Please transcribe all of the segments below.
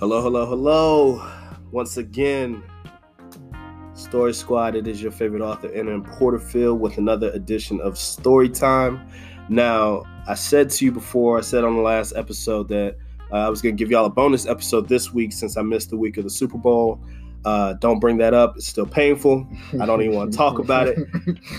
Hello, hello, hello. Once again, Story Squad, it is your favorite author, in Porterfield, with another edition of Story Time. Now, I said to you before, I said on the last episode that uh, I was going to give y'all a bonus episode this week since I missed the week of the Super Bowl. Uh, don't bring that up. It's still painful. I don't even want to talk about it.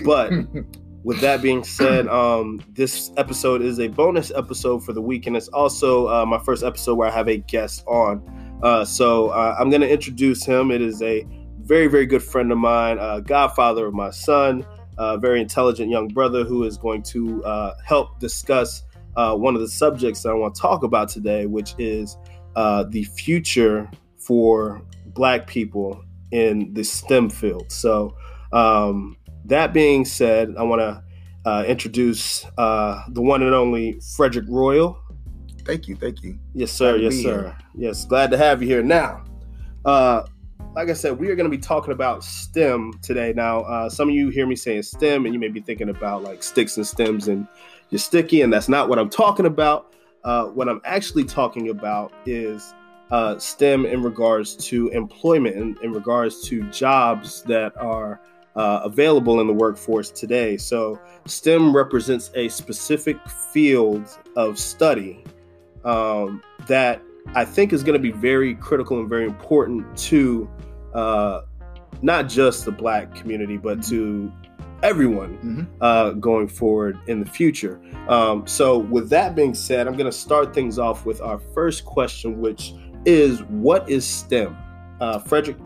But with that being said, um, this episode is a bonus episode for the week, and it's also uh, my first episode where I have a guest on. Uh, so uh, I'm going to introduce him. It is a very, very good friend of mine, uh, godfather of my son, a very intelligent young brother who is going to uh, help discuss uh, one of the subjects that I want to talk about today, which is the future for Black people in the STEM field. So, um, that being said, I want to uh, introduce uh, the one and only Frederick Royal. Thank you, thank you. Yes, sir. Yes, sir. Here. Yes, glad to have you here. Now, uh, like I said, we are going to be talking about STEM today. Now, uh, some of you hear me saying STEM, and you may be thinking about like sticks and stems, and you're sticky, and that's not what I'm talking about. Uh, what I'm actually talking about is uh, STEM in regards to employment, in, in regards to jobs that are uh, available in the workforce today. So, STEM represents a specific field of study um, that I think is going to be very critical and very important to uh, not just the Black community, but to everyone mm-hmm. uh, going forward in the future. Um, so, with that being said, I'm going to start things off with our first question, which is What is STEM? Uh, Frederick?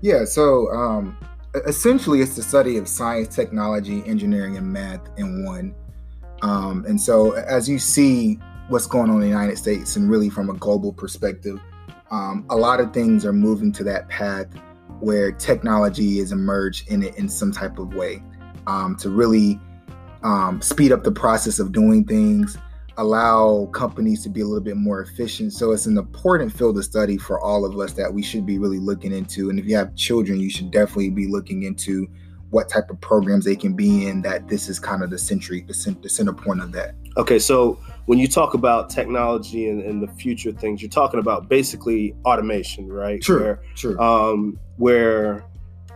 Yeah, so um, essentially it's the study of science, technology, engineering, and math in one. Um, and so as you see what's going on in the United States and really from a global perspective, um, a lot of things are moving to that path where technology is emerged in it in some type of way um, to really um, speed up the process of doing things allow companies to be a little bit more efficient. So it's an important field of study for all of us that we should be really looking into. And if you have children, you should definitely be looking into what type of programs they can be in. That this is kind of the century, the, center, the center point of that. Okay, so when you talk about technology and, and, the future things, you're talking about basically automation, right? True. Where, true. Um, where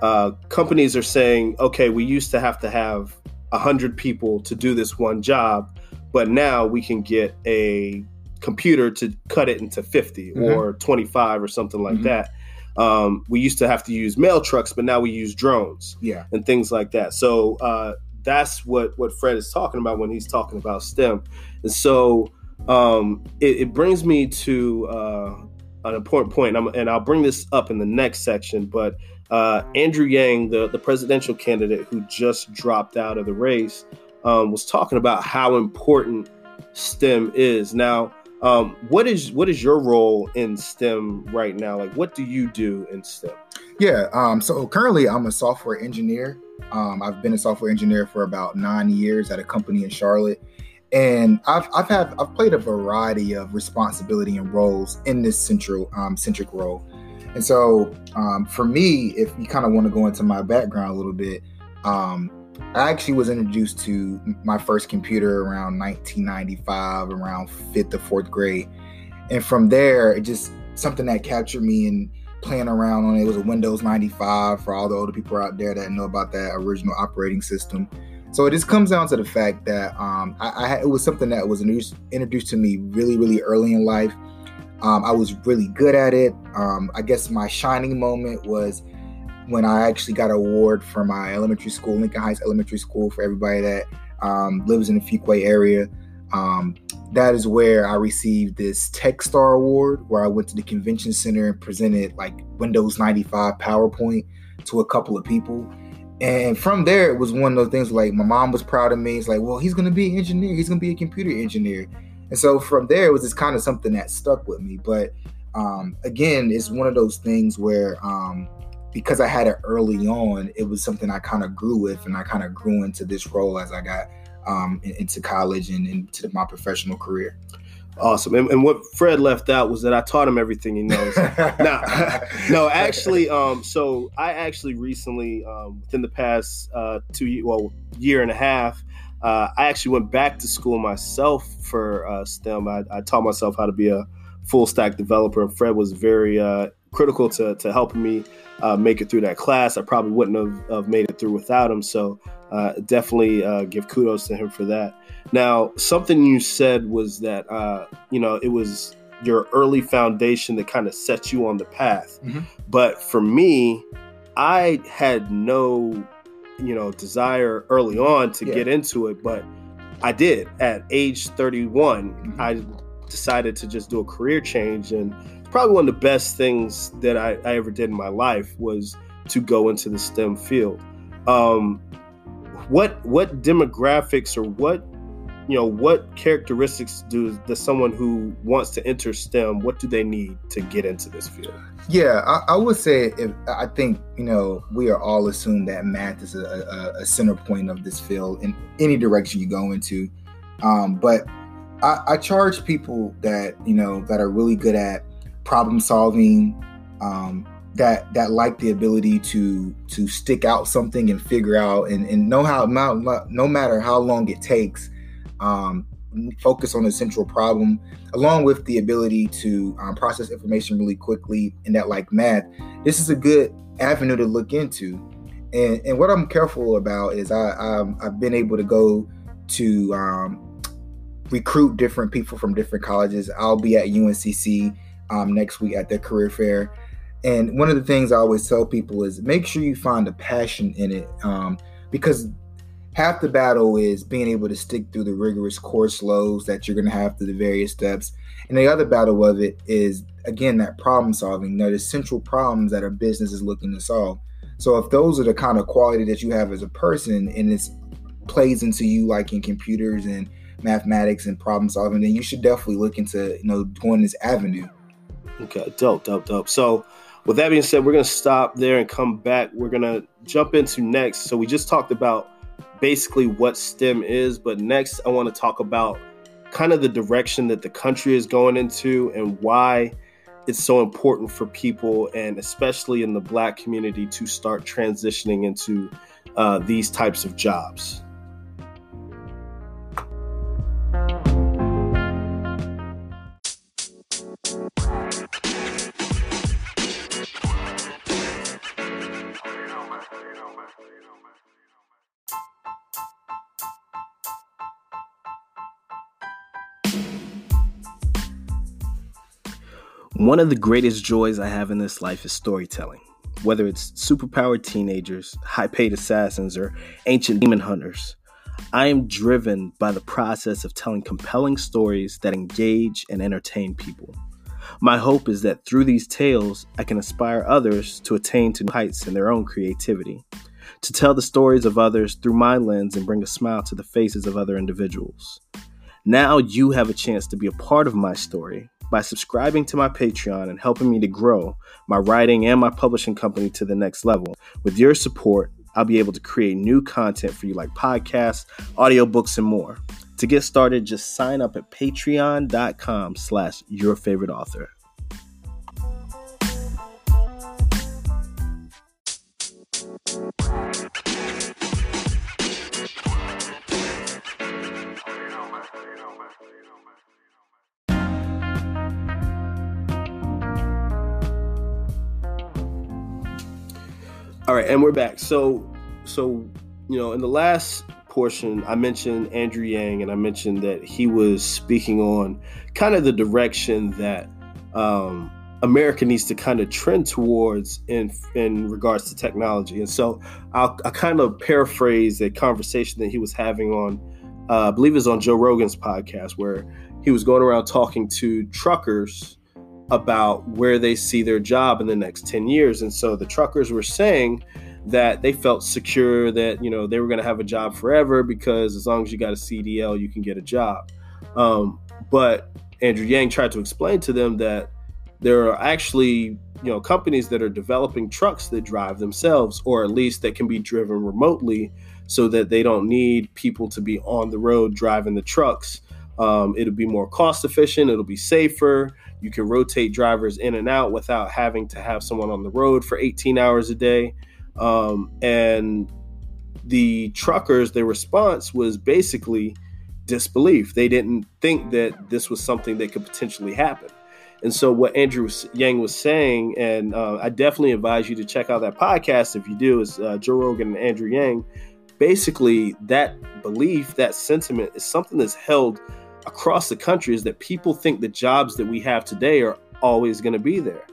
uh, companies are saying, okay, we used to have to have hundred people to do this one job but now we can get a computer to cut it into 50 mm-hmm. or 25 or something like mm-hmm. that. Um, we used to have to use mail trucks, but now we use drones, yeah, and things like that. So uh, that's what what Fred is talking about when he's talking about STEM. And so um, it, it, brings me to uh, an important point, and, and, I'll bring this up in the next section. But uh, Andrew Yang, the the presidential candidate who just dropped out of the race, um, was talking about how important STEM is. Now, um, what is what is your role in STEM right now? Like, what do you do in STEM? Yeah, um, so currently I'm a software engineer. Um, I've been a software engineer for about nine years at a company in Charlotte, and I've I've had I've played a variety of responsibility and roles in this central um, centric role. And so, um, for me, if you kind of want to go into my background a little bit, um, I actually was introduced to my first computer around 1995, around fifth or fourth grade. And from there, it just something that captured me and playing around on it. it was a Windows 95 for all the older people out there that know about that original operating system. So it just comes down to the fact that um, I, I, it was something that was introduced, introduced to me really, really early in life. Um, I was really good at it. Um, I guess my shining moment was when I actually got an award for my elementary school, Lincoln Heights Elementary School, for everybody that um, lives in the Fuquay area. Um, that is where I received this Tech Star Award, where I went to the convention center and presented like Windows 95 PowerPoint to a couple of people. And from there, it was one of those things like my mom was proud of me. It's like, well, he's going to be an engineer. He's going to be a computer engineer. And so from there, it was just kind of something that stuck with me. But um, again, it's one of those things where um, because I had it early on, it was something I kind of grew with, and I kind of grew into this role as I got um, into college and into my professional career. Awesome. And, and, what Fred left out was that I taught him everything he knows. now, no, actually, um, so I actually recently, um, within the past uh, two, well, year and a half, uh, I actually went back to school myself for uh, STEM. I, I, taught myself how to be a full stack developer, and Fred was very uh, critical to, to helping me uh, make it through that class. I probably wouldn't have, have made it through without him. So uh, definitely uh, give kudos to him for that. Now, something you said was that uh, you know it was your early foundation that kind of set you on the path. Mm-hmm. But for me, I had no you know desire early on to yeah. get into it, but I did at age 31. Mm-hmm. I decided to just do a career change and probably one of the best things that I, I ever did in my life was to go into the STEM field. Um, what what demographics or what you know what characteristics do does someone who wants to enter STEM what do they need to get into this field? Yeah, I, I would say if I think you know we are all assumed that math is a, a, a center point of this field in any direction you go into, um, but I, I charge people that you know that are really good at problem solving, um, that that like the ability to to stick out something and figure out and, and know how no matter how long it takes um, focus on a central problem along with the ability to um, process information really quickly and that like math this is a good avenue to look into. And, and what i'm careful about is i um, i've been able to go to um, recruit different people from different colleges. I'll be at uncc um, next week at their career fair and one of the things I always tell people is make sure you find a passion in it um, because half the battle is being able to stick through the rigorous course loads that you're going to have through the various steps. And the other battle of it is, again, that problem solving. Are central problems that a business is looking to solve. So if those are the kind of quality that you have as a person and it plays into you like in computers and mathematics and problem solving, then you should definitely look into, you know, going this avenue. Okay, dope, dope, dope. So with that being said, we're going to stop there and come back. We're going to jump into next. So we just talked about basically what STEM is, but next I want to talk about kind of the direction that the country is going into and why it's so important for people and especially in the black community to start transitioning into uh, these types of jobs. One of the greatest joys I have in this life is storytelling. Whether it's superpowered teenagers, high paid assassins, or ancient demon hunters, I am driven by the process of telling compelling stories that engage and entertain people. My hope is that through these tales, I can inspire others to attain to new heights in their own creativity, to tell the stories of others through my lens and bring a smile to the faces of other individuals. Now you have a chance to be a part of my story by subscribing to my Patreon and helping me to grow my writing and my publishing company to the next level. With your support, I'll be able to create new content for you like podcasts, audiobooks, and more. To get started, just sign up at patreon.com slash your favorite author. Right, and we're back. So, so you know, in the last portion, I mentioned Andrew Yang, and I mentioned that he was speaking on kind of the direction that um, America needs to kind of trend towards in in regards to technology. And so, I'll, I'll kind of paraphrase a conversation that he was having on, uh, I believe it was on Joe Rogan's podcast, where he was going around talking to truckers about where they see their job in the next 10 years. And so the truckers were saying that they felt secure that, you know, they were going to have a job forever because as long as you got a CDL, you can get a job. Um, but Andrew Yang tried to explain to them that there are actually, you know, companies that are developing trucks that drive themselves, or at least that can be driven remotely so that they don't need people to be on the road driving the trucks Um, it'll be more cost efficient. It'll be safer. You can rotate drivers in and out without having to have someone on the road for 18 hours a day. Um, and the truckers, their response was basically disbelief. They didn't think that this was something that could potentially happen. And so, what Andrew Yang was saying, and uh, I definitely advise you to check out that podcast if you do, is uh, Joe Rogan and Andrew Yang. Basically, that belief, that sentiment is something that's held across the country is that people think the jobs that we have today are always going to be there.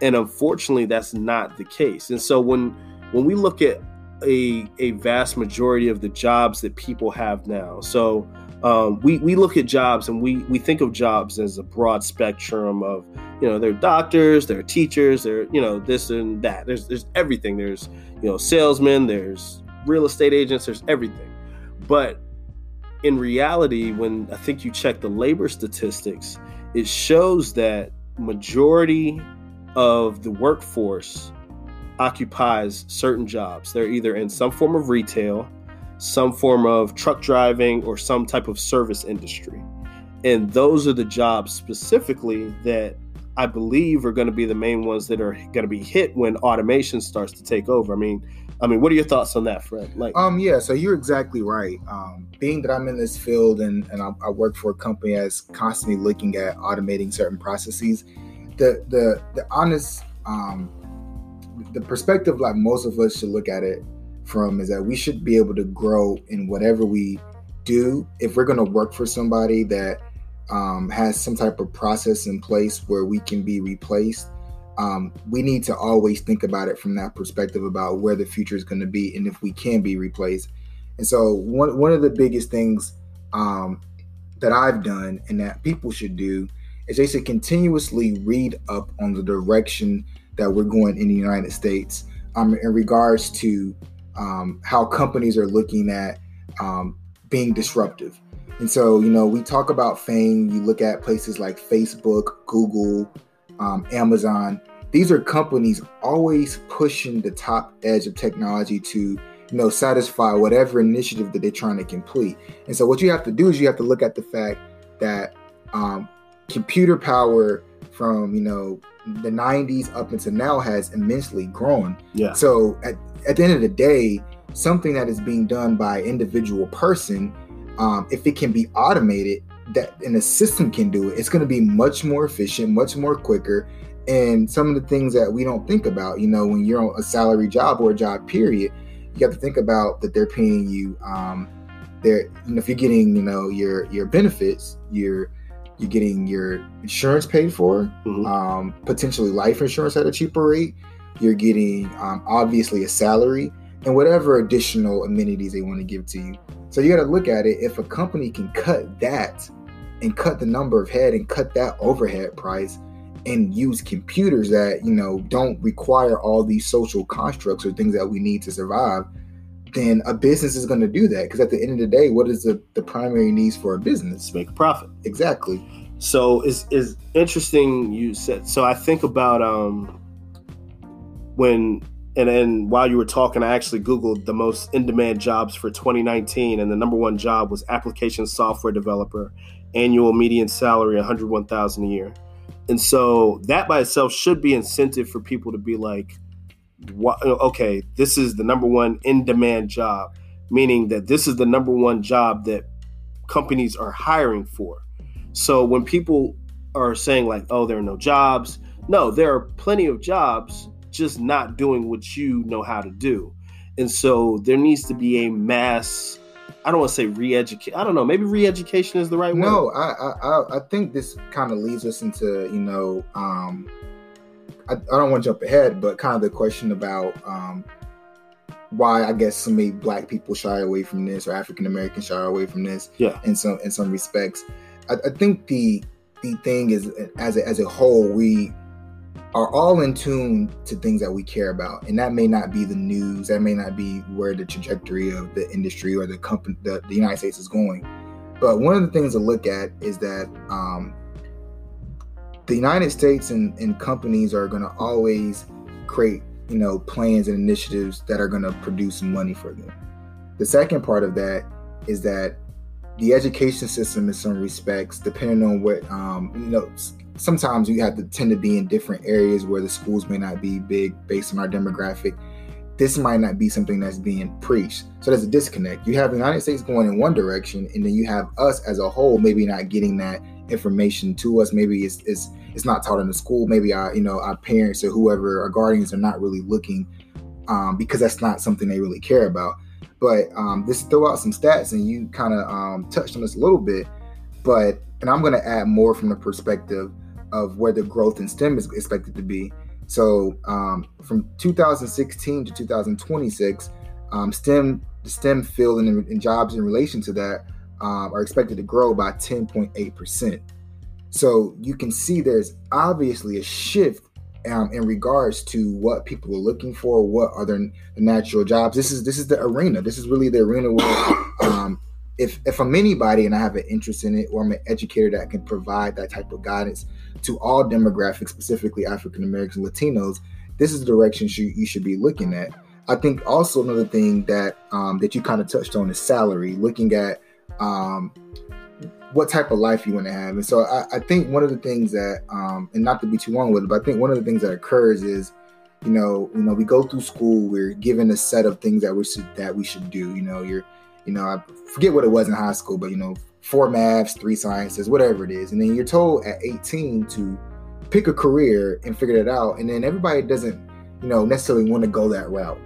And unfortunately, that's not the case. And so, when when we look at a, a vast majority of the jobs that people have now, so um, we, we look at jobs and we, we think of jobs as a broad spectrum of, you know, they're doctors, they're teachers, they're, you know, this and that. There's, there's everything. There's, you know, salesmen, there's real estate agents, there's everything. But in reality, when I think you check the labor statistics, it shows that majority of the workforce occupies certain jobs. They're either in some form of retail, some form of truck driving or some type of service industry. And those are the jobs specifically that I believe are going to be the main ones that are going to be hit when automation starts to take over. I mean, I mean, what are your thoughts on that, Fred? Like, um, yeah, so you're exactly right. Um, being that I'm in this field and, and I, I work for a company that's constantly looking at automating certain processes, the the the honest um, the perspective like most of us should look at it from is that we should be able to grow in whatever we do. If we're going to work for somebody that um, has some type of process in place where we can be replaced, um, we need to always think about it from that perspective about where the future is going to be and if we can be replaced. And so, one, one of the biggest things um, that I've done and that people should do is they should continuously read up on the direction that we're going in the United States um, in regards to um, how companies are looking at um, being disruptive. And so, you know, we talk about FAANG. You look at places like Facebook, Google, um, Amazon. These are companies always pushing the top edge of technology to, you know, satisfy whatever initiative that they're trying to complete. And so, what you have to do is you have to look at the fact that um, computer power from, you know, the 90s up until now has immensely grown. Yeah. So at, at the end of the day, something that is being done by individual person, um, if it can be automated, that and a system can do it, it's going to be much more efficient, much more quicker. And some of the things that we don't think about, you know, when you're on a salary job or a job period, you have to think about that they're paying you. Um, they're, you know, if you're getting, you know, your your benefits, your you're getting your insurance paid for, mm-hmm. um, potentially life insurance at a cheaper rate. You're getting um, obviously a salary and whatever additional amenities they want to give to you. So you got to look at it. If a company can cut that and cut the number of head and cut that overhead price and use computers that you know don't require all these social constructs or things that we need to survive then a business is going to do that because at the end of the day what is the, the primary needs for a business make a profit exactly so it's, it's interesting you said so i think about um when and then while you were talking, I actually Googled the most in demand jobs for 2019, and the number one job was application software developer, annual median salary 101,000 a year. And so that by itself should be incentive for people to be like, okay, this is the number one in demand job, meaning that this is the number one job that companies are hiring for. So when people are saying like, oh, there are no jobs, no, there are plenty of jobs just not doing what you know how to do. And so there needs to be a mass I don't want to say re-educate. I don't know. Maybe re-education is the right no, word. No, I, I I think this kind of leads us into you know um, I, I don't want to jump ahead, but kind of the question about um, why I guess so many black people shy away from this or African Americans shy away from this. Yeah. In some in some respects, I, I think the the thing is as a, as a whole we are all in tune to things that we care about. And that may not be the news. That may not be where the trajectory of the industry or the company the, the united states is going. But one of the things to look at is that um, the united states and, and companies are going to always create you know plans and initiatives that are going to produce money for them. The second part of that is that the education system in some respects, depending on what um, you know, sometimes you have to tend to be in different areas where the schools may not be big based on our demographic. This might not be something that's being preached. So there's a disconnect. You have the United States going in one direction, and then you have us as a whole maybe not getting that information to us. Maybe it's it's it's not taught in the school. Maybe our you know our parents or whoever our guardians are not really looking um, because that's not something they really care about. But um, this throw out some stats, and you kind of um, touched on this a little bit. But and I'm going to add more from the perspective of where the growth in STEM is expected to be. So um, from 2016 to 2026, um, STEM the STEM field and, and, jobs in relation to that um, are expected to grow by 10.8 percent. So you can see there's obviously a shift um, in regards to what people are looking for, what are their natural jobs. This is this is the arena. This is really the arena where um, if if I'm anybody and I have an interest in it, or I'm an educator that can provide that type of guidance to all demographics, specifically African Americans, Latinos, this is the direction you, you should be looking at. I think also another thing that um, that you kind of touched on is salary. Looking at um, what type of life you want to have. And so I, I think one of the things that, um, and not to be too long with it, but I think one of the things that occurs is, you know, you know, we go through school, we're given a set of things that we should that we should do. You know, you're, you know, I forget what it was in high school, but you know, four maths, three sciences, whatever it is, and then you're told at 18 to pick a career and figure it out, and then everybody doesn't, you know, necessarily want to go that route,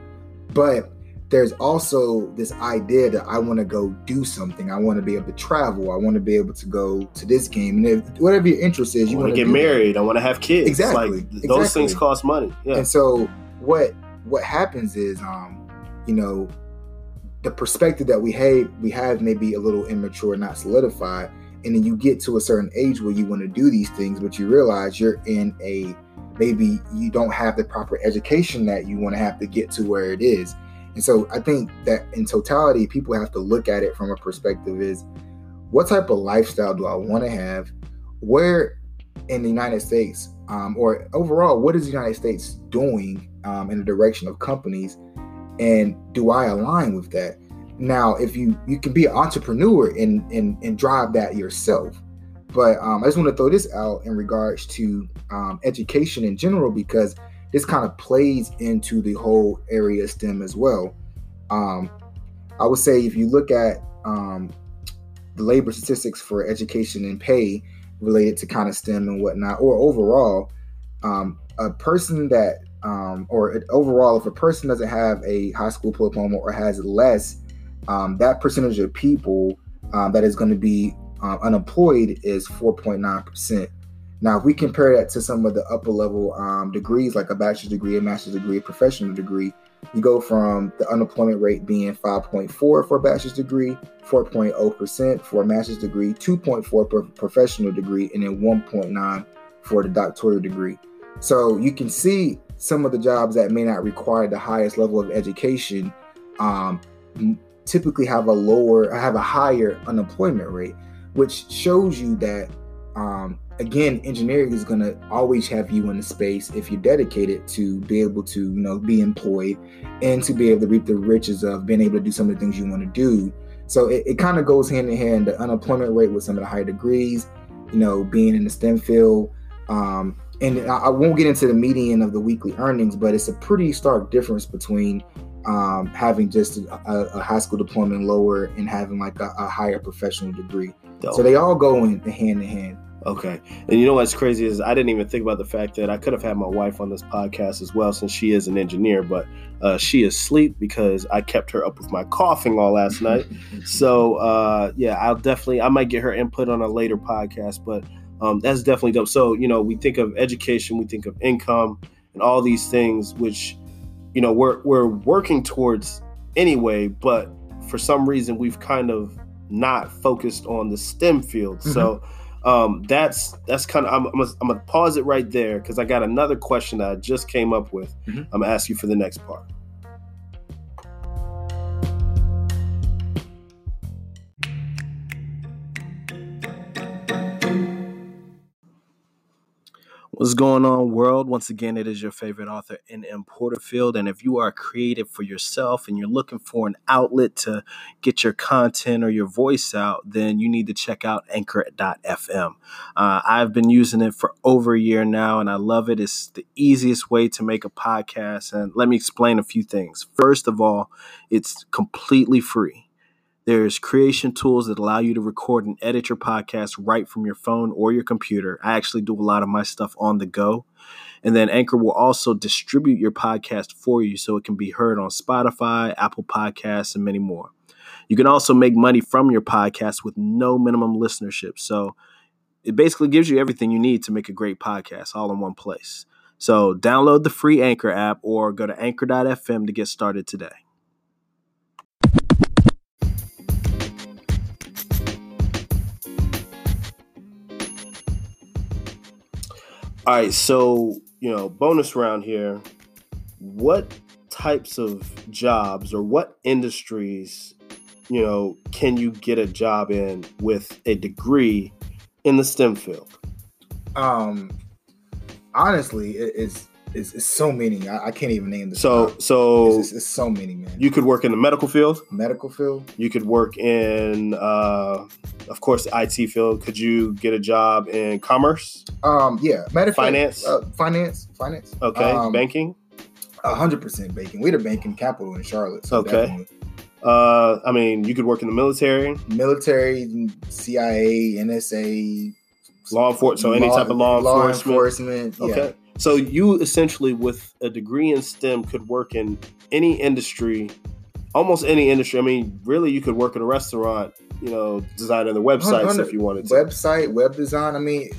but there's also this idea that I want to go do something. I want to be able to travel. I want to be able to go to this game. And if, whatever your interest is, you want to get married. That. I want to have kids. Exactly. Like, exactly. Those things cost money. Yeah. And so what what happens is, um, you know, the perspective that we have we have may be a little immature, not solidified. And then you get to a certain age where you want to do these things, but you realize you're in a maybe you don't have the proper education that you want to have to get to where it is and so I think that in totality, people have to look at it from a perspective is what type of lifestyle do I want to have? Where in the United States, um, or overall, what is the United States doing um, in the direction of companies? And do I align with that? Now, if you you can be an entrepreneur and and, and drive that yourself, but um, I just want to throw this out in regards to um, education in general because this kind of plays into the whole area of STEM as well. Um, I would say if you look at um, the labor statistics for education and pay related to kind of STEM and whatnot, or overall, um, a person that, um, or overall, if a person doesn't have a high school diploma or has less, um, that percentage of people um, that is going to be uh, unemployed is 4.9%. Now, if we compare that to some of the upper level um, degrees, like a bachelor's degree, a master's degree, a professional degree, you go from the unemployment rate being 5.4 for a bachelor's degree, 4.0% for a master's degree, 2.4 for a professional degree, and then 1.9 for the doctoral degree. So you can see some of the jobs that may not require the highest level of education um, typically have a lower, have a higher unemployment rate, which shows you that um, again, engineering is going to always have you in the space if you're dedicated to be able to, you know, be employed and to be able to reap the riches of being able to do some of the things you want to do. So it, it kind of goes hand in hand. The unemployment rate with some of the higher degrees, you know, being in the STEM field. Um, and I, won't get into the median of the weekly earnings, but it's a pretty stark difference between um, having just a, a, high school diploma and lower and having like a, a higher professional degree. Dope. So they all go in hand in hand. Okay. And you know what's crazy is I didn't even think about the fact that I could have had my wife on this podcast as well since she is an engineer, but uh, she is asleep because I kept her up with my coughing all last night. so uh, yeah, I'll definitely I might get her input on a later podcast, but um, that's definitely dope. So you know, we think of education, we think of income, and all these things, which you know we're we're working towards anyway, but for some reason we've kind of not focused on the STEM field. Mm-hmm. So um, that's that's kind of I'm, I'm, gonna, I'm, gonna pause it right there because I got another question that I just came up with. Mm-hmm. I'm gonna ask you for the next part. What's going on, world? Once again, it is your favorite author in M. Porterfield. And if you are creative for yourself and you're looking for an outlet to get your content or your voice out, then you need to check out anchor.fm. Uh, I've been using it for over a year now and I love it. It's the easiest way to make a podcast. And let me explain a few things. First of all, it's completely free. There's creation tools that allow you to record and edit your podcast right from your phone or your computer. I actually do a lot of my stuff on the go. And then Anchor will also distribute your podcast for you so it can be heard on Spotify, Apple Podcasts, and many more. You can also make money from your podcast with no minimum listenership. So it basically gives you everything you need to make a great podcast all in one place. So download the free Anchor app or go to anchor.fm to get started today. All right, so you know, bonus round here. What types of jobs or what industries, you know, can you get a job in with a degree in the STEM field? Um, honestly, it's it's, it's so many. I, I, can't even name the. So so it's, it's, so many, man. You could work in the medical field. Medical field. You could work in, uh, of course, the IT field. Could you get a job in commerce? Um, yeah, matter finance, fact, uh, finance, finance. Okay, um, banking. hundred percent banking. We're the banking capital in Charlotte. So okay. Definitely. Uh, I mean, you could work in the military. Military, CIA, NSA, law enforcement. So any type of law, law enforcement. enforcement. Okay. So you essentially, with a degree in STEM, could work in any industry, almost any industry. I mean, really, you could work in a restaurant, you know, designing the websites if you wanted to. Website, web design. I mean,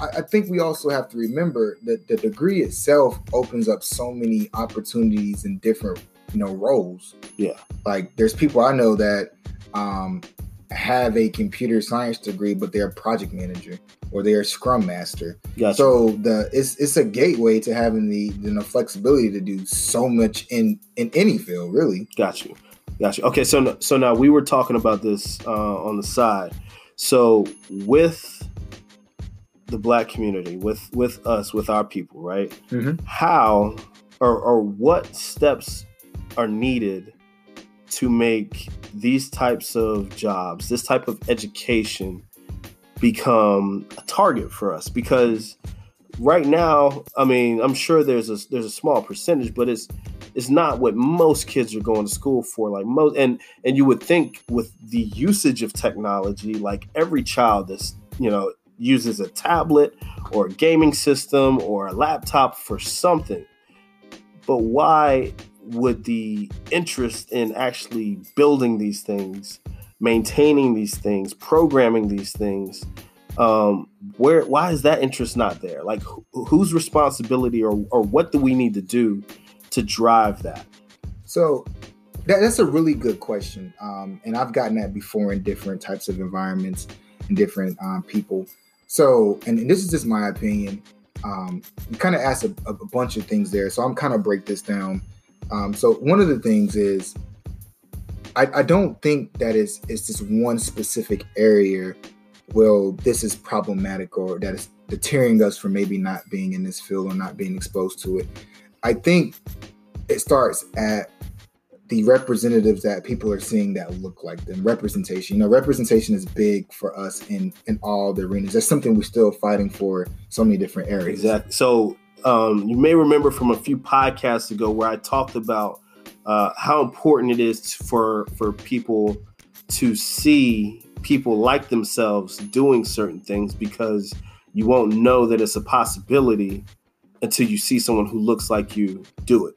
I, think we also have to remember that the degree itself opens up so many opportunities in different, you know, roles. Yeah. Like there's people I know that um, have a computer science degree, but they're a project manager or they're a scrum master. Gotcha. So the it's it's a gateway to having the you know flexibility to do so much in in any field, really. Got you, got you. Okay, so so now we were talking about this uh, on the side. So with the black community, with with us, with our people, right? Mm-hmm. How or or what steps are needed to make these types of jobs, this type of education become a target for us because right now, I mean, I'm sure there's a there's a small percentage, but it's it's not what most kids are going to school for. Like most, and and you would think with the usage of technology, like every child that's you know uses a tablet or a gaming system or a laptop for something. But why would the interest in actually building these things, maintaining these things, programming these things, um, where why is that interest not there? Like whose responsibility or or what do we need to do to drive that? So that, that's a really good question, um, and I've gotten that before in different types of environments and different um, people. So, and, and, this is just my opinion. Um, you kind of asked a, a, bunch of things there, so I'm kind of break this down um, so one of the things is, I, I don't think that it's just one specific area. Well, this is problematic or that is deterring us from maybe not being in this field or not being exposed to it. I think it starts at the representatives that people are seeing that look like them. Representation, you know, representation is big for us in in all the arenas. That's something we're still fighting for so many different areas. Exactly. So um, you may remember from a few podcasts ago where I talked about uh, how important it is for for people to see people like themselves doing certain things because you won't know that it's a possibility until you see someone who looks like you do it.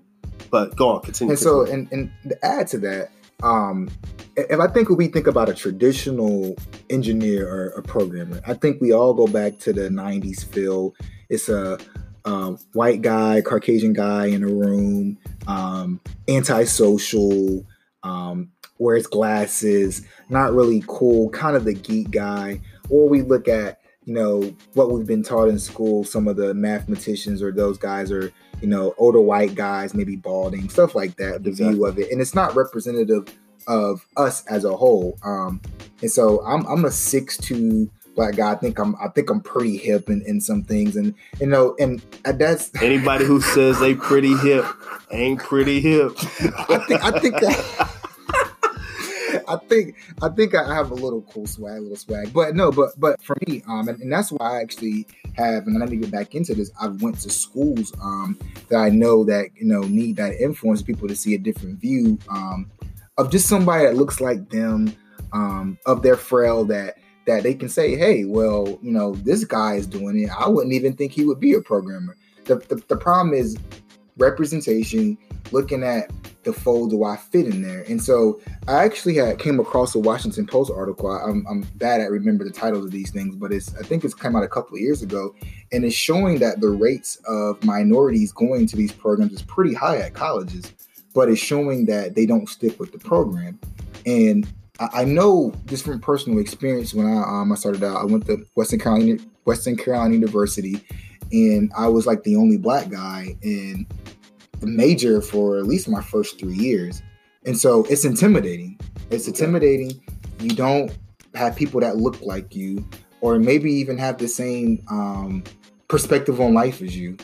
But go on, continue. And so, and, and to add to that, um, if I think we think about a traditional engineer or a programmer, I think we all go back to the '90s feel. It's a um, white guy, Caucasian guy in a room, um, antisocial, um, wears glasses, not really cool, kind of the geek guy. Or we look at, you know, what we've been taught in school, some of the mathematicians or those guys are, you know, older white guys, maybe balding, stuff like that, the exactly. view of it. And it's not representative of us as a whole. Um, and so I'm, I'm a six two black guy. I think I'm I think I'm pretty hip in, in some things, and you know, and that's anybody who says they pretty hip ain't pretty hip. I think I think that. I think I think I have a little cool swag, a little swag. But no, but but for me, um, and, and that's why I actually have, and let me get back into this. I've went to schools um that I know that you know need that influence people to see a different view um of just somebody that looks like them, um, of their frail that that they can say, hey, well, you know, this guy is doing it. I wouldn't even think he would be a programmer. The, the, the problem is representation, looking at the fold do I fit in there? And so I actually had came across a Washington Post article. I'm, I'm bad at remember the titles of these things, but it's I think it's come out a couple of years ago, and it's showing that the rates of minorities going to these programs is pretty high at colleges, but it's showing that they don't stick with the program. And I, I know just from personal experience when I um I started out, I went to Western Carolina Western Carolina University, and I was like the only black guy in the major for at least my first three years. And so it's intimidating. It's intimidating. You don't have people that look like you, or maybe even have the same um, perspective on life as you.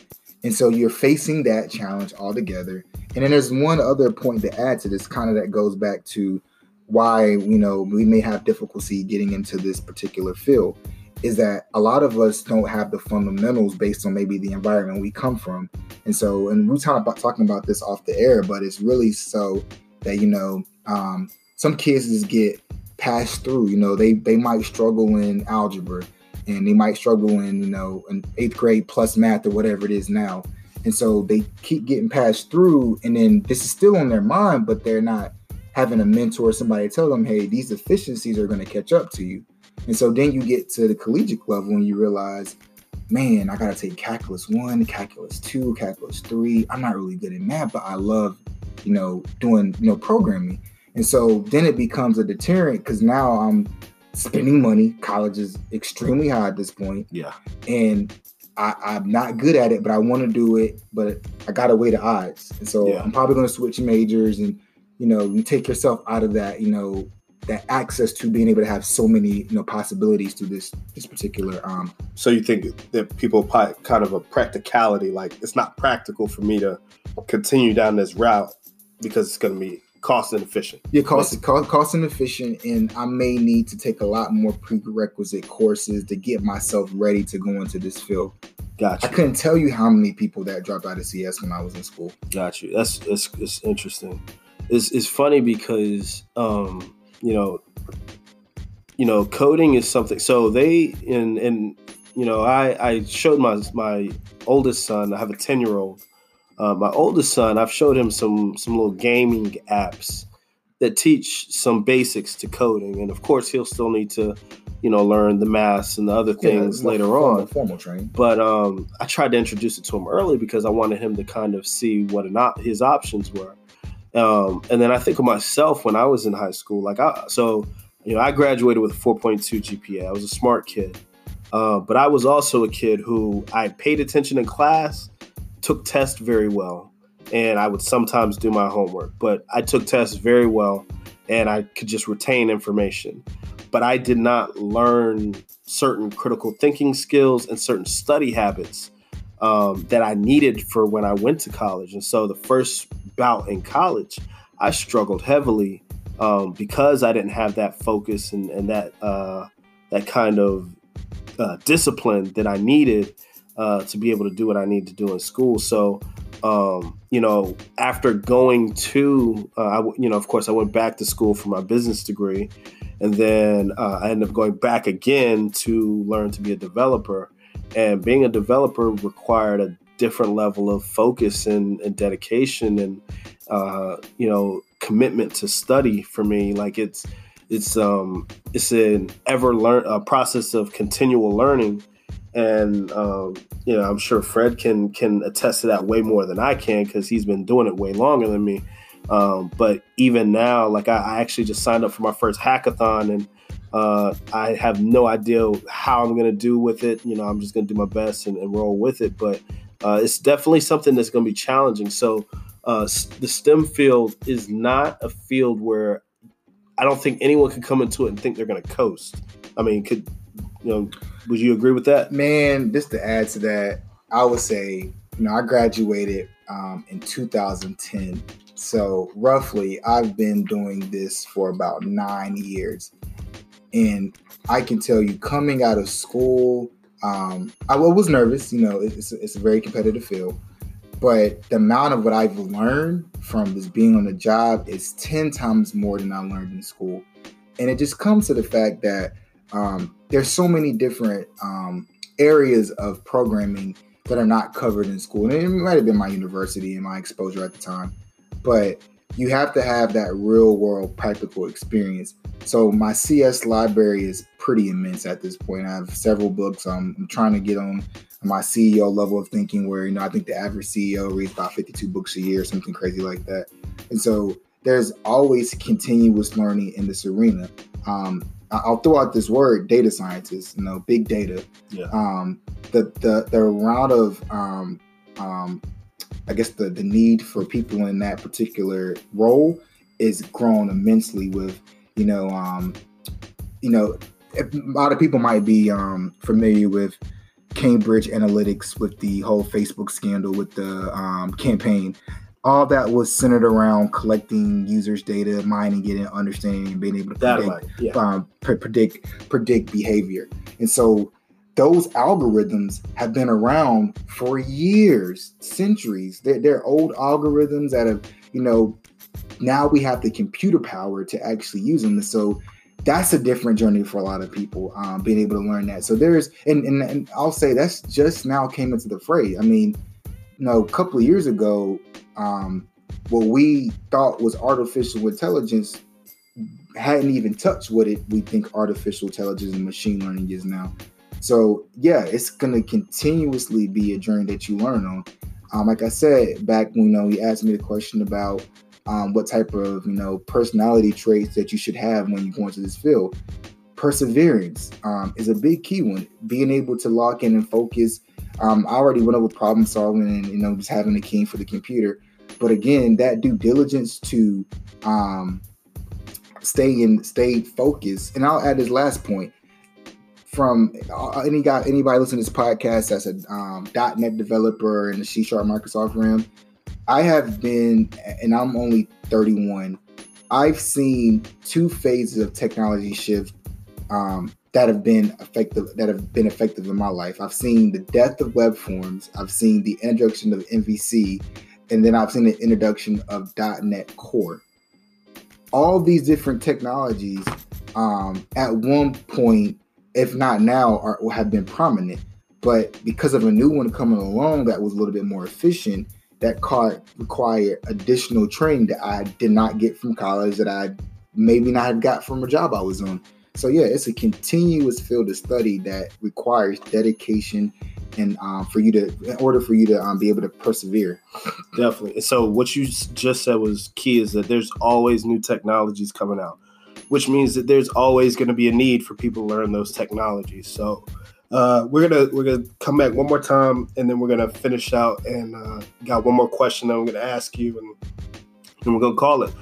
And so you're facing that challenge altogether. And then there's one other point to add to this, kind of that goes back to why you know we may have difficulty getting into this particular field is that a lot of us don't have the fundamentals based on maybe the environment we come from. And so, and we're talking about talking about this off the air, but it's really so that you know, um, some kids just get passed through. You know, they they might struggle in algebra, and they might struggle in you know an eighth grade plus math or whatever it is now. And so they keep getting passed through, and then this is still on their mind, but they're not having a mentor, somebody tell them, hey, these deficiencies are going to catch up to you. And so then you get to the collegiate level and you realize, man, I gotta take calculus one, calculus two, calculus three. I'm not really good at math, but I love, you know, doing, you know, programming. And so then it becomes a deterrent because now I'm spending money. College is extremely high at this point. Yeah. And I, am not good at it, but I want to do it, but I gotta weigh the odds. And so yeah. I'm probably gonna switch majors and you know, you take yourself out of that, you know, that access to being able to have so many you know possibilities to this this particular um so you think that people kind of a practicality like it's not practical for me to continue down this route because it's going to be cost inefficient yeah cost, cost cost inefficient and i may need to take a lot more prerequisite courses to get myself ready to go into this field Gotcha. I couldn't tell you how many people that dropped out of CS when I was in school. Got you. That's that's, that's interesting. It's, it's funny because um, you know, you know, coding is something. So they in and you know, I I showed my my oldest son. I have a ten year old. Uh, my oldest son, I've showed him some some little gaming apps that teach some basics to coding, and of course, he'll still need to, you know, learn the math and the other things yeah, later formal, on. Formal training. But um, I tried to introduce it to him early because I wanted him to kind of see what an op- his options were. Um, and then I think of myself when I was in high school. Like, I, so you know, I graduated with a 4.2 GPA. I was a smart kid, uh, but I was also a kid who I paid attention in class, took tests very well, and I would sometimes do my homework. But I took tests very well, and I could just retain information. But I did not learn certain critical thinking skills and certain study habits um, that I needed for when I went to college. And so the first bout in college, I struggled heavily um, because I didn't have that focus and, and that uh, that kind of uh, discipline that I needed uh, to be able to do what I need to do in school. So, um, you know, after going to, uh, you know, of course, I went back to school for my business degree, and then uh, I ended up going back again to learn to be a developer. And being a developer required a different level of focus and, and dedication and uh, you know commitment to study for me. Like it's it's um it's an ever learn a process of continual learning. And um, you know i'm sure fred can can attest to that way more than i can because he's been doing it way longer than me. Um, but even now like I, I, actually just signed up for my first hackathon and uh, i have no idea how i'm going to do with it you know i'm just going to do my best and, and roll with it but uh, it's definitely something that's going to be challenging. So uh, the STEM field is not a field where I don't think anyone can come into it and think they're going to coast. I mean, could You know, would you agree with that? Man, just to add to that, I would say, you know, I graduated um, in 2010. So roughly, I've been doing this for about nine years. And I can tell you, coming out of school, um, I was nervous. You know, it's, it's a very competitive field. But the amount of what I've learned from just being on the job is 10 times more than I learned in school. And it just comes to the fact that um, there's so many different um, areas of programming that are not covered in school. And it might have been my university and my exposure at the time, but you have to have that real world practical experience. So my CS library is pretty immense at this point. I have several books. Um, I'm trying to get on my CEO level of thinking where, you know, I think the average CEO reads about 52 books a year, something crazy like that. And so there's always continuous learning in this arena. Um, I'll throw out this word, data scientists, you know, big data. Yeah. Um, the, the, the amount of, um, um, I guess the, the need for people in that particular role is grown immensely with, you know, um, you know, a lot of people might be um, familiar with Cambridge Analytics with the whole Facebook scandal with the um, campaign. All that was centered around collecting users' data, mining it, and understanding, and being able to predict, yeah. um, pre- predict predict behavior. And so, those algorithms have been around for years, centuries. They're, they're old algorithms that have, you know, now we have the computer power to actually use them. So that's a different journey for a lot of people um, being able to learn that so there's and, and, and i'll say that's just now came into the fray i mean you know a couple of years ago um, what we thought was artificial intelligence hadn't even touched what it we think artificial intelligence and machine learning is now so yeah it's to continuously be a journey that you learn on um, like i said back when you know you asked me the question about um, what type of you know personality traits that you should have when you go into this field. Perseverance um, is a big key one. Being able to lock in and focus. Um, I already went over problem solving and you know just having a key for the computer, but again, that due diligence to um, stay in stay focused. And I'll add this last point from uh, any guy anybody listening to this podcast that's a um, .NET developer in the C Sharp Microsoft realm I have been, and I'm only 31. I've seen two phases of technology shift um, that have been effective. That have been effective in my life. I've seen the death of web forms. I've seen the introduction of MVC, and then I've seen the introduction of .NET Core. All these different technologies, um, at one point, if not now, are have been prominent. But because of a new one coming along that was a little bit more efficient, that card required additional training that I did not get from college that I maybe not have got from a job I was on. So yeah, it's a continuous field of study that requires dedication and um, for you to, in order for you to um, be able to persevere. Definitely. So what you just said was key is that there's always new technologies coming out, which means that there's always going to be a need for people to learn those technologies. So uh, we're gonna we're gonna come back one more time, and then we're gonna finish out. And uh, got one more question that I'm gonna ask you, and then we're gonna call it.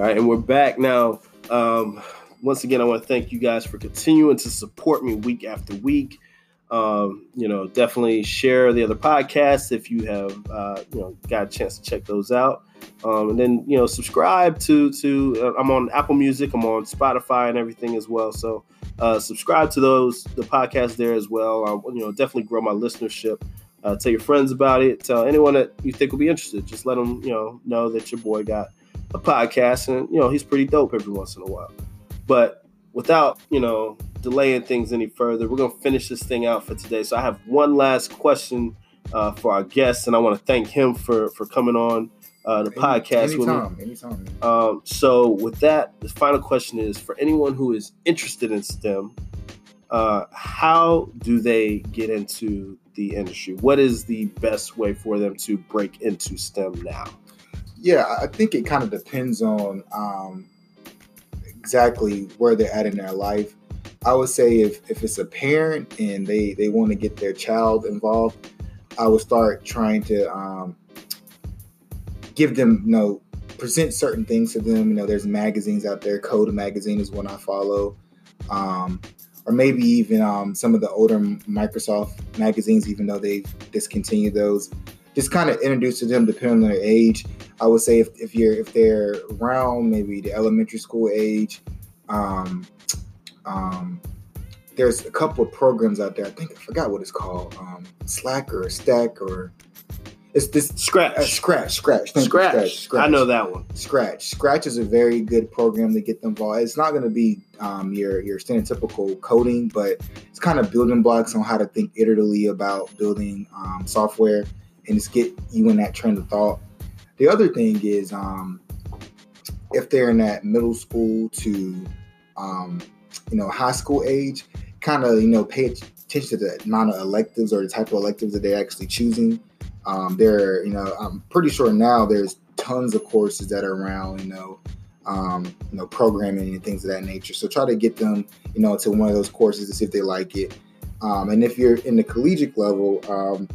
All right, and we're back now. Um, once again, I want to thank you guys for continuing to support me week after week. Um, you know, definitely share the other podcasts if you have, uh, you know, got a chance to check those out. Um, and then, you know, subscribe to to. Uh, I'm on Apple Music. I'm on Spotify and everything as well. So uh, subscribe to those the podcast there as well. You know, definitely grow my listenership. Uh, tell your friends about it. Tell anyone that you think will be interested. Just let them, you know, know that your boy got a podcast, and you know he's pretty dope every once in a while. But without you know delaying things any further, we're gonna finish this thing out for today. So I have one last question uh, for our guest, and I want to thank him for for coming on uh, the Any, podcast anytime, with me. Anytime. Um, so with that, the final question is for anyone who is interested in STEM. Uh, how do they get into the industry? What is the best way for them to break into STEM now? Yeah, I think it kind of depends on um, exactly where they're at in their life. I would say if, if it's a parent and they, they want to get their child involved, I would start trying to um, give them, you know, present certain things to them. You know, there's magazines out there. Code magazine is one I follow. Um, or maybe even um, some of the older Microsoft magazines, even though they've discontinued those. Just kind of introduce to them depending on their age. I would say if, if you're if they're around maybe the elementary school age, um, um, there's a couple of programs out there. I think I forgot what it's called, um, Slack or Stack or it's this Scratch. Uh, scratch, scratch, scratch. scratch. Scratch. I know that one. Scratch. Scratch is a very good program to get them involved. It's not going to be um, your your typical coding, but it's kind of building blocks on how to think iteratively about building um, software and just get you in that train of thought. The other thing is um, if they're in that middle school to um, you know high school age, kind of you know pay attention to the amount of electives or the type of electives that they're actually choosing um, there, you know, I'm pretty sure now there's tons of courses that are around, you know, um, you know, programming and things of that nature. So try to get them, you know, to one of those courses to see if they like it. Um, and if you're in the collegiate level, um,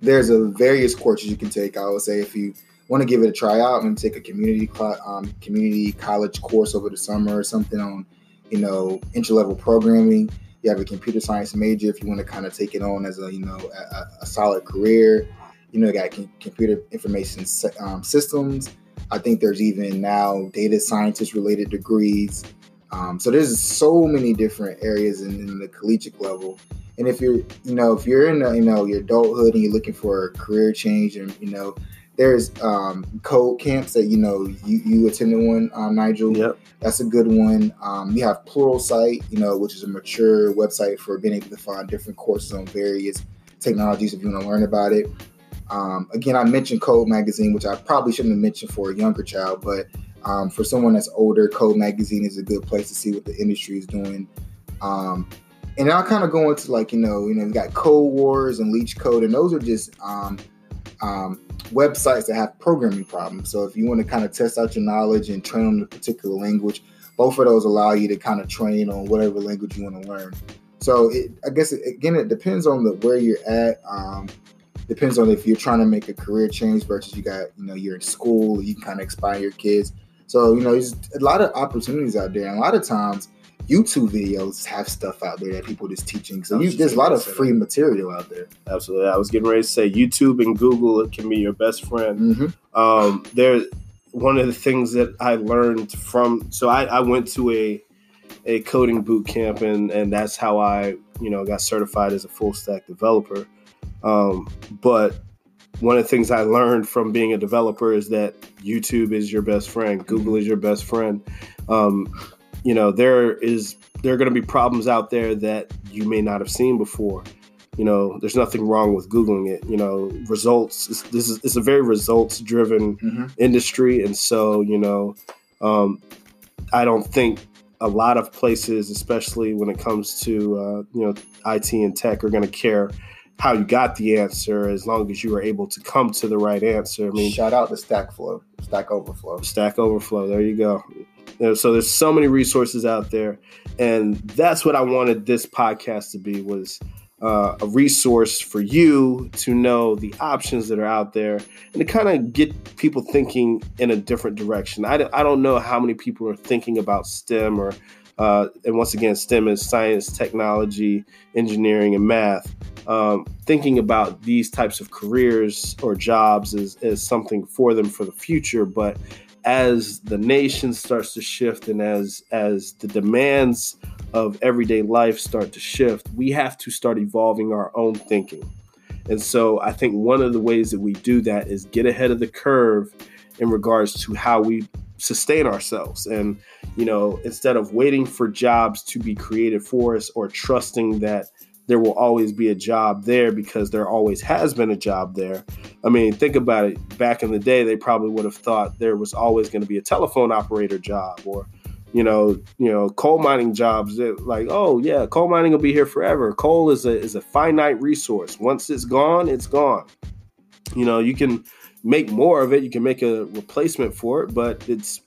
there's a various courses you can take. I would say if you want to give it a try out and take a community um, community college course over the summer or something on, you know, entry level programming you have a computer science major if you want to kind of take it on as a you know a, a solid career you know you got computer information um, systems i think there's even now data scientist related degrees um, so there's so many different areas in, in, the collegiate level and if you're you know if you're in you know your adulthood and you're looking for a career change and you know there's um, code camps that you know you, you attended one, um, Nigel. Yep. That's a good one. Um, you have Pluralsight, you know, which is a mature website for being able to find different courses on various technologies if you want to learn about it. Um, again, I mentioned Code Magazine, which I probably shouldn't have mentioned for a younger child, but um, for someone that's older, Code Magazine is a good place to see what the industry is doing. Um, and I'll kind of go into like you know, you know, we got Code Wars and LeetCode, and those are just um, um, websites that have programming problems. So if you want to kind of test out your knowledge and train on a particular language, both of those allow you to kind of train on whatever language you want to learn. So it, I guess it, again, it depends on the where you're at. Um, depends on if you're trying to make a career change versus you got you know you're in school, you can kind of inspire your kids. So you know, there's a lot of opportunities out there, and a lot of times YouTube videos have stuff out there that people are just teaching. So you, there's a lot of free material out there. Absolutely. I was getting ready to say YouTube and Google can be your best friend. Mm-hmm. Um, there, one of the things that I learned from so I, I went to a a coding boot camp and and that's how I you know got certified as a full stack developer. Um, but one of the things I learned from being a developer is that YouTube is your best friend, Google is your best friend. Um, you know there is there are going to be problems out there that you may not have seen before. You know there's nothing wrong with googling it you know results this is it's a very results driven mm-hmm. industry and so you know um, i don't think a lot of places especially when it comes to uh, you know it and tech are going to care how you got the answer as long as you were able to come to the right answer. I mean shout out to stackflow stack overflow. Stack overflow there you go so there's so many resources out there, and that's what I wanted this podcast to be was uh, a resource for you to know the options that are out there and to kind of get people thinking in a different direction. I, I don't know how many people are thinking about STEM or uh, and once again, STEM is science, technology, engineering, and math. Um, thinking about these types of careers or jobs is, is something for them for the future, but as the nation starts to shift and as as the demands of everyday life start to shift, we have to start evolving our own thinking. And so I think one of the ways that we do that is get ahead of the curve in regards to how we sustain ourselves. And, you know, instead of waiting for jobs to be created for us or trusting that there will always be a job there because there always has been a job there. I mean, think about it. Back in the day, they probably would have thought there was always going to be a telephone operator job or, you know, you know, coal mining jobs. That Like, oh yeah, coal mining will be here forever. Coal is a is a finite resource. Once it's gone, it's gone. You know, you can make more of it. You can make a replacement for it, but it's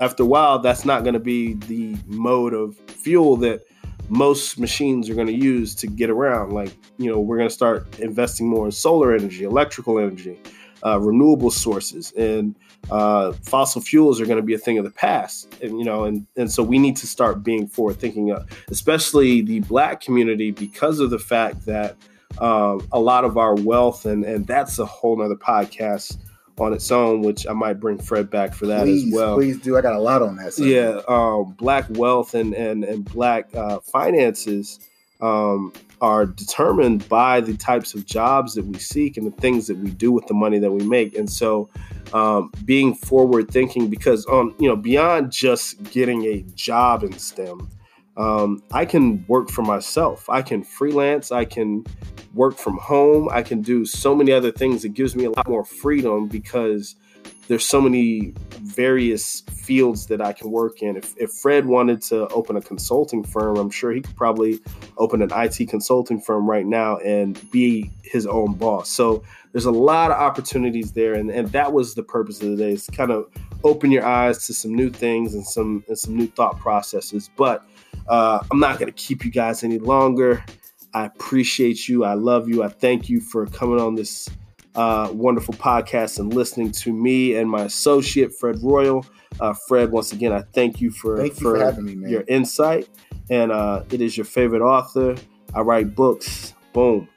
after a while that's not going to be the mode of fuel that most machines are going to use to get around. Like you know, we're going to start investing more in solar energy, electrical energy, uh, renewable sources, and uh, fossil fuels are going to be a thing of the past. And you know, and and so we need to start being forward thinking, uh, especially the Black community, because of the fact that um, a lot of our wealth, and and that's a whole nother podcast on its own, which I might bring Fred back for that please, as well. Please do. I got a lot on that. Yeah, um, black wealth and and and black uh, finances um, are determined by the types of jobs that we seek and the things that we do with the money that we make. And so, um, being forward thinking, because um, you know beyond just getting a job in STEM, um, I can work for myself. I can freelance. I can work from home. I can do so many other things. It gives me a lot more freedom because there's so many various fields that I can work in. If, if Fred wanted to open a consulting firm, I'm sure he could probably open an IT consulting firm right now and be his own boss. So there's a lot of opportunities there, and, and that was the purpose of the day is kind of open your eyes to some new things and some and some new thought processes. But uh, I'm not going to keep you guys any longer. I appreciate you. I love you. I thank you for coming on this uh, wonderful podcast and listening to me and my associate Fred Royal. Uh, Fred, once again, I thank you for thank you for, for having me, man. your insight. And uh, it is your favorite author. I write books. Boom.